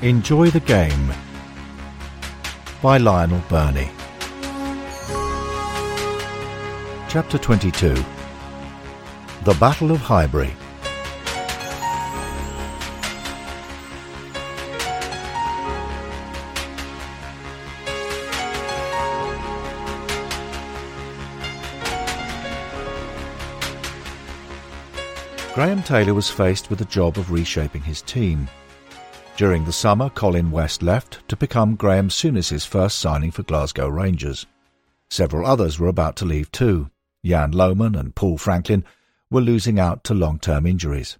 Enjoy the Game by Lionel Birnie. Chapter 22 The Battle of Highbury. Graham Taylor was faced with the job of reshaping his team. During the summer, Colin West left to become Graeme Souness's first signing for Glasgow Rangers. Several others were about to leave too. Jan Lohman and Paul Franklin were losing out to long-term injuries.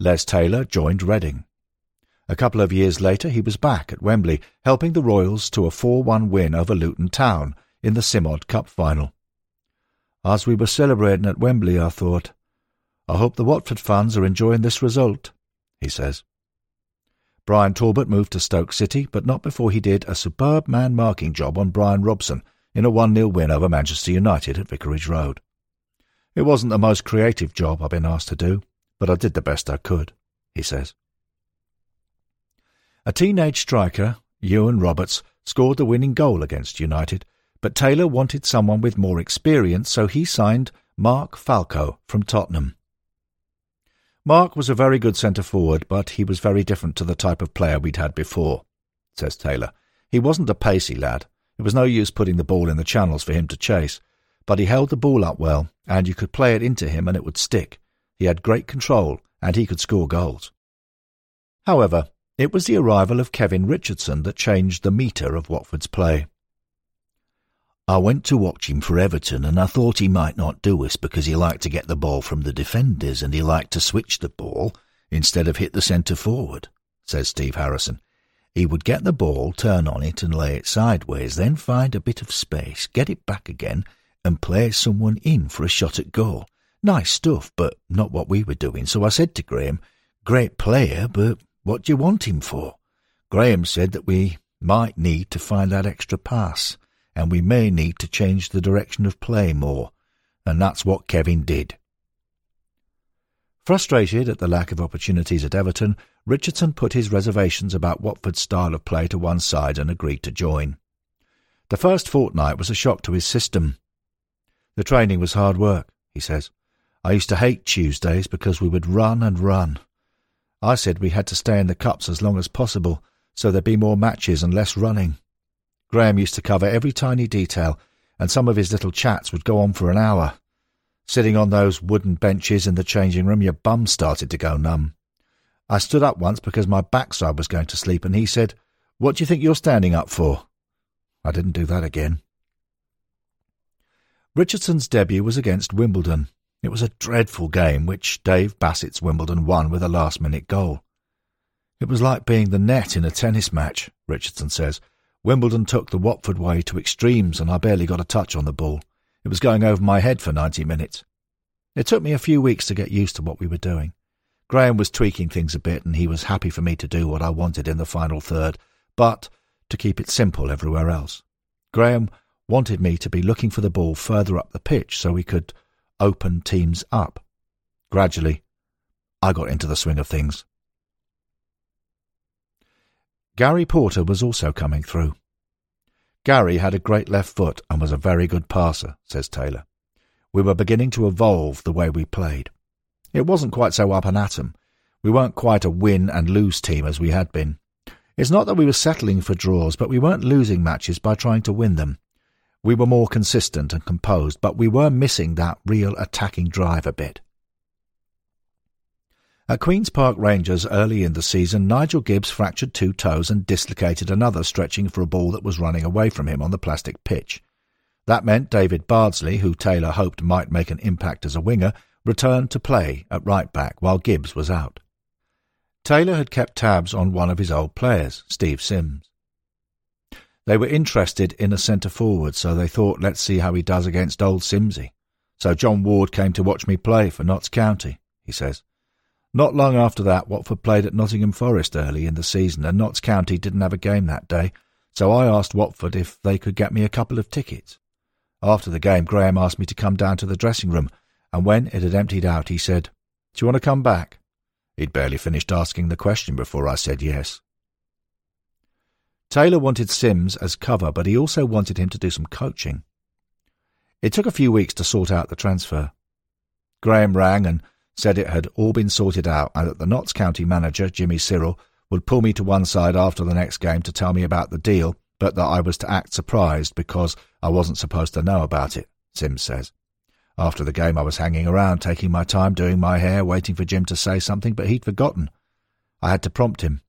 Les Taylor joined Reading. A couple of years later he was back at Wembley, helping the Royals to a 4-1 win over Luton Town in the Simod Cup final. As we were celebrating at Wembley, I thought, I hope the Watford fans are enjoying this result, he says. Brian Talbot moved to Stoke City, but not before he did a superb man-marking job on Brian Robson in a 1-0 win over Manchester United at Vicarage Road. It wasn't the most creative job I've been asked to do, but I did the best I could, he says. A teenage striker, Iwan Roberts, scored the winning goal against United, but Taylor wanted someone with more experience, so he signed Mark Falco from Tottenham. Mark was a very good centre forward, but he was very different to the type of player we'd had before, says Taylor. He wasn't a pacey lad. It was no use putting the ball in the channels for him to chase, but he held the ball up well, and you could play it into him and it would stick. He had great control, and he could score goals. However, it was the arrival of Kevin Richardson that changed the metre of Watford's play. I went to watch him for Everton and I thought he might not do us because he liked to get the ball from the defenders and he liked to switch the ball instead of hit the centre forward, says Steve Harrison. He would get the ball, turn on it and lay it sideways, then find a bit of space, get it back again and play someone in for a shot at goal. Nice stuff, but not what we were doing. So I said to Graham, great player, but what do you want him for? Graham said that we might need to find that extra pass and we may need to change the direction of play more, and that's what Kevin did. Frustrated at the lack of opportunities at Everton, Richardson put his reservations about Watford's style of play to one side and agreed to join. The first fortnight was a shock to his system. The training was hard work, he says. I used to hate Tuesdays because we would run and run. I said we had to stay in the cups as long as possible so there'd be more matches and less running. Graham used to cover every tiny detail, and some of his little chats would go on for an hour. Sitting on those wooden benches in the changing room, your bum started to go numb. I stood up once because my backside was going to sleep, and he said, What do you think you're standing up for? I didn't do that again. Richardson's debut was against Wimbledon. It was a dreadful game, which Dave Bassett's Wimbledon won with a last-minute goal. It was like being the net in a tennis match, Richardson says, Wimbledon took the Watford way to extremes and I barely got a touch on the ball. It was going over my head for 90 minutes. It took me a few weeks to get used to what we were doing. Graham was tweaking things a bit and he was happy for me to do what I wanted in the final third, but to keep it simple everywhere else. Graham wanted me to be looking for the ball further up the pitch so we could open teams up. Gradually, I got into the swing of things. Gary Porter was also coming through. Gary had a great left foot and was a very good passer, says Taylor. We were beginning to evolve the way we played. It wasn't quite so up and atom. We weren't quite a win and lose team as we had been. It's not that we were settling for draws, but we weren't losing matches by trying to win them. We were more consistent and composed, but we were missing that real attacking drive a bit. At Queen's Park Rangers early in the season, Nigel Gibbs fractured two toes and dislocated another stretching for a ball that was running away from him on the plastic pitch. That meant David Bardsley, who Taylor hoped might make an impact as a winger, returned to play at right back while Gibbs was out. Taylor had kept tabs on one of his old players, Steve Sims. They were interested in a centre forward, so they thought, let's see how he does against old Simsy. So John Ward came to watch me play for Notts County, he says. Not long after that, Watford played at Nottingham Forest early in the season, and Notts County didn't have a game that day, so I asked Watford if they could get me a couple of tickets. After the game, Graham asked me to come down to the dressing room, and when it had emptied out, he said, Do you want to come back? He'd barely finished asking the question before I said yes. Taylor wanted Sims as cover, but he also wanted him to do some coaching. It took a few weeks to sort out the transfer. Graham rang and said it had all been sorted out and that the Notts County manager, Jimmy Sirrel, would pull me to one side after the next game to tell me about the deal, but that I was to act surprised because I wasn't supposed to know about it, Sims says. After the game, I was hanging around, taking my time, doing my hair, waiting for Jim to say something, but he'd forgotten. I had to prompt him.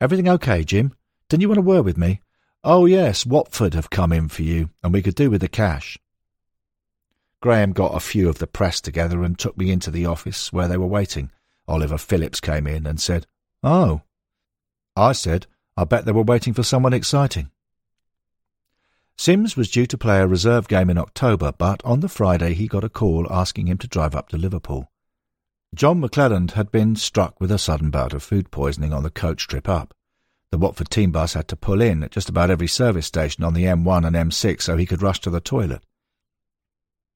Everything okay, Jim? Didn't you want a word with me? Oh, yes, Watford have come in for you, and we could do with the cash. Graham got a few of the press together and took me into the office where they were waiting. Oliver Phillips came in and said, Oh. I said, I bet they were waiting for someone exciting. Sims was due to play a reserve game in October, but on the Friday he got a call asking him to drive up to Liverpool. John McClelland had been struck with a sudden bout of food poisoning on the coach trip up. The Watford team bus had to pull in at just about every service station on the M1 and M6 so he could rush to the toilet.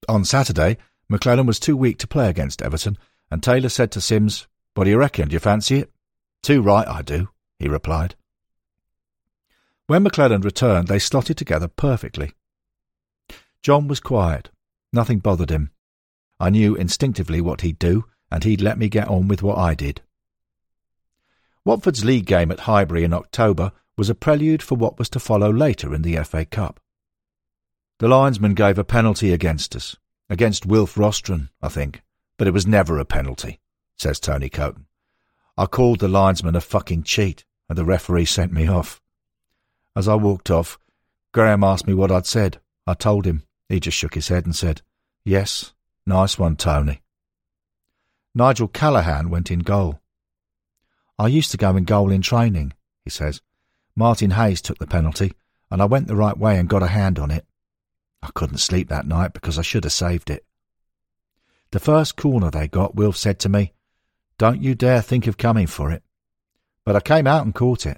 On Saturday, McClelland was too weak to play against Everton, and Taylor said to Sims, What do you reckon? Do you fancy it? Too right, I do, he replied. When McClelland returned, they slotted together perfectly. John was quiet. Nothing bothered him. I knew instinctively what he'd do, and he'd let me get on with what I did. Watford's league game at Highbury in October was a prelude for what was to follow later in the FA Cup. The linesman gave a penalty against us, against Wilf Rostron, I think, but it was never a penalty, says Tony Coton. I called the linesman a fucking cheat, and the referee sent me off. As I walked off, Graham asked me what I'd said. I told him. He just shook his head and said, Yes, nice one, Tony. Nigel Callaghan went in goal. I used to go in goal in training, he says. Martin Hayes took the penalty, and I went the right way and got a hand on it. I couldn't sleep that night because I should have saved it. The first corner they got, Wilf said to me, Don't you dare think of coming for it. But I came out and caught it.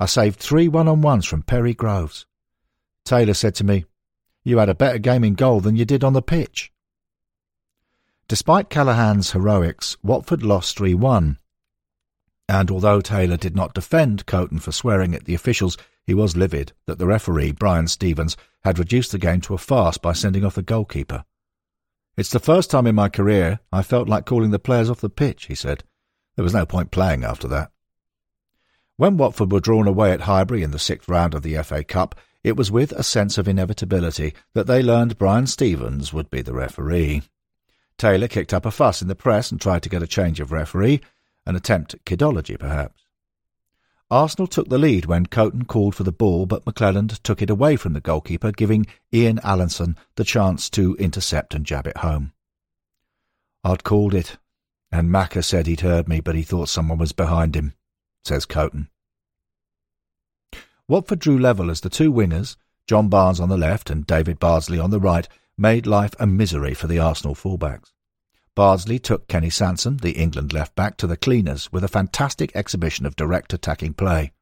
I saved three one-on-ones from Perry Groves. Taylor said to me, You had a better game in goal than you did on the pitch. Despite Callaghan's heroics, Watford lost 3-1. And although Taylor did not defend Coton for swearing at the officials, he was livid that the referee, Brian Stevens, had reduced the game to a farce by sending off the goalkeeper. It's the first time in my career I felt like calling the players off the pitch, he said. There was no point playing after that. When Watford were drawn away at Highbury in the sixth round of the FA Cup, it was with a sense of inevitability that they learned Brian Stevens would be the referee. Taylor kicked up a fuss in the press and tried to get a change of referee, an attempt at kidology perhaps. Arsenal took the lead when Coton called for the ball, but McClelland took it away from the goalkeeper, giving Ian Allinson the chance to intercept and jab it home. I'd called it, and Macker said he'd heard me, but he thought someone was behind him, says Coton. Watford drew level as the two wingers, John Barnes on the left and David Bardsley on the right, made life a misery for the Arsenal fullbacks. Bardsley took Kenny Sansom, the England left back, to the cleaners with a fantastic exhibition of direct attacking play.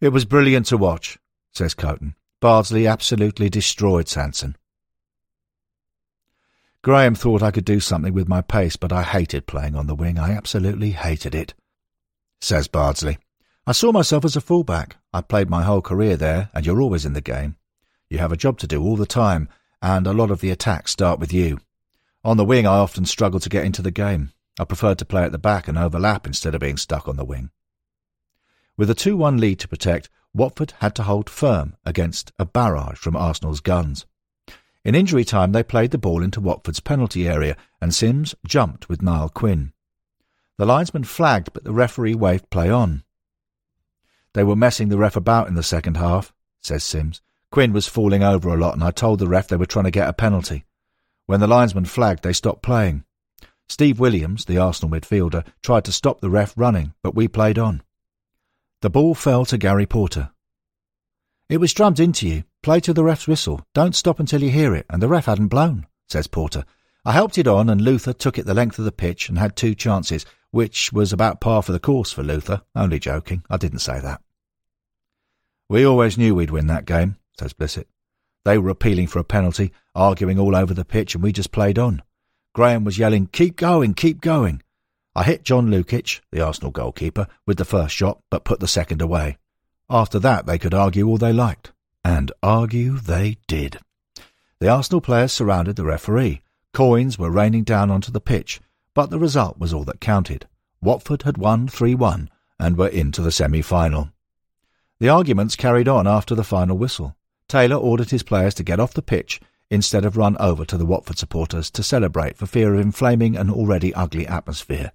It was brilliant to watch, says Coton. Bardsley absolutely destroyed Sansom. Graham thought I could do something with my pace, but I hated playing on the wing. I absolutely hated it, says Bardsley. I saw myself as a fullback. I played my whole career there, and you're always in the game. You have a job to do all the time, and a lot of the attacks start with you. On the wing, I often struggled to get into the game. I preferred to play at the back and overlap instead of being stuck on the wing. With a 2 1 lead to protect, Watford had to hold firm against a barrage from Arsenal's guns. In injury time, they played the ball into Watford's penalty area, and Sims jumped with Niall Quinn. The linesman flagged, but the referee waved play on. They were messing the ref about in the second half, says Sims. Quinn was falling over a lot, and I told the ref they were trying to get a penalty. When the linesman flagged, they stopped playing. Steve Williams, the Arsenal midfielder, tried to stop the ref running, but we played on. The ball fell to Gary Porter. It was drummed into you. Play to the ref's whistle. Don't stop until you hear it, and the ref hadn't blown, says Porter. I helped it on, and Luther took it the length of the pitch and had two chances, which was about par for the course for Luther. Only joking. I didn't say that. We always knew we'd win that game, says Blissett. They were appealing for a penalty, arguing all over the pitch, and we just played on. Graham was yelling, Keep going, keep going. I hit John Lukic, the Arsenal goalkeeper, with the first shot, but put the second away. After that, they could argue all they liked. And argue they did. The Arsenal players surrounded the referee. Coins were raining down onto the pitch, but the result was all that counted. Watford had won 3 1 and were into the semi final. The arguments carried on after the final whistle. Taylor ordered his players to get off the pitch instead of run over to the Watford supporters to celebrate for fear of inflaming an already ugly atmosphere.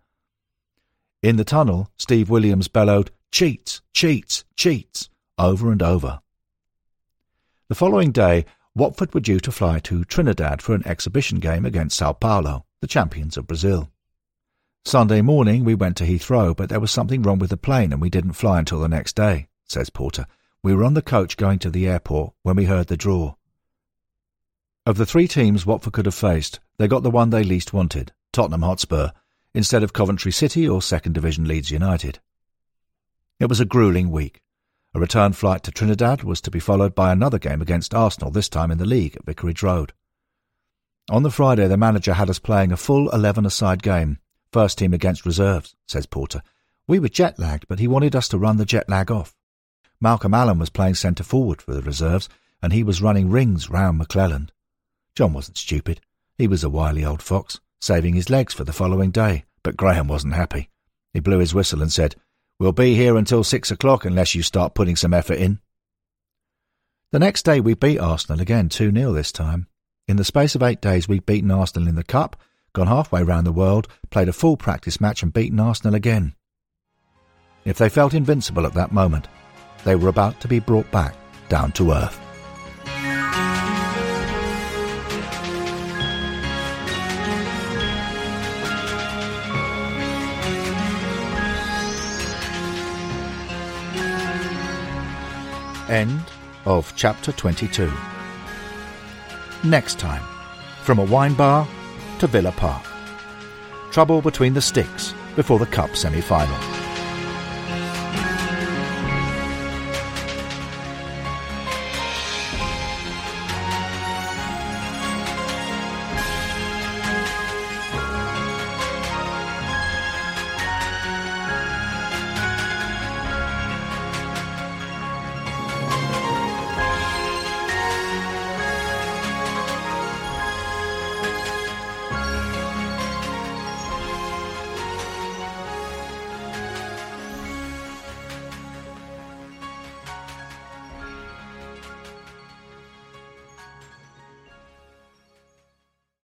In the tunnel, Steve Williams bellowed, Cheats, cheats, cheats, over and over. The following day, Watford were due to fly to Trinidad for an exhibition game against Sao Paulo, the champions of Brazil. Sunday morning we went to Heathrow, but there was something wrong with the plane and we didn't fly until the next day, says Porter. We were on the coach going to the airport when we heard the draw. Of the three teams Watford could have faced, they got the one they least wanted, Tottenham Hotspur, instead of Coventry City or Second Division Leeds United. It was a gruelling week. A return flight to Trinidad was to be followed by another game against Arsenal, this time in the league at Vicarage Road. On the Friday, the manager had us playing a full 11 a side game, first team against reserves, says Porter. We were jet lagged, but he wanted us to run the jet lag off. Malcolm Allen was playing centre forward for the reserves, and he was running rings round McClelland. John wasn't stupid. He was a wily old fox, saving his legs for the following day, but Graham wasn't happy. He blew his whistle and said, We'll be here until six o'clock unless you start putting some effort in. The next day we beat Arsenal again, 2 0 this time. In the space of eight days we'd beaten Arsenal in the Cup, gone halfway round the world, played a full practice match and beaten Arsenal again. If they felt invincible at that moment, they were about to be brought back down to earth. End of chapter 22. Next time, from a wine bar to Villa Park. Trouble between the sticks before the Cup semi final.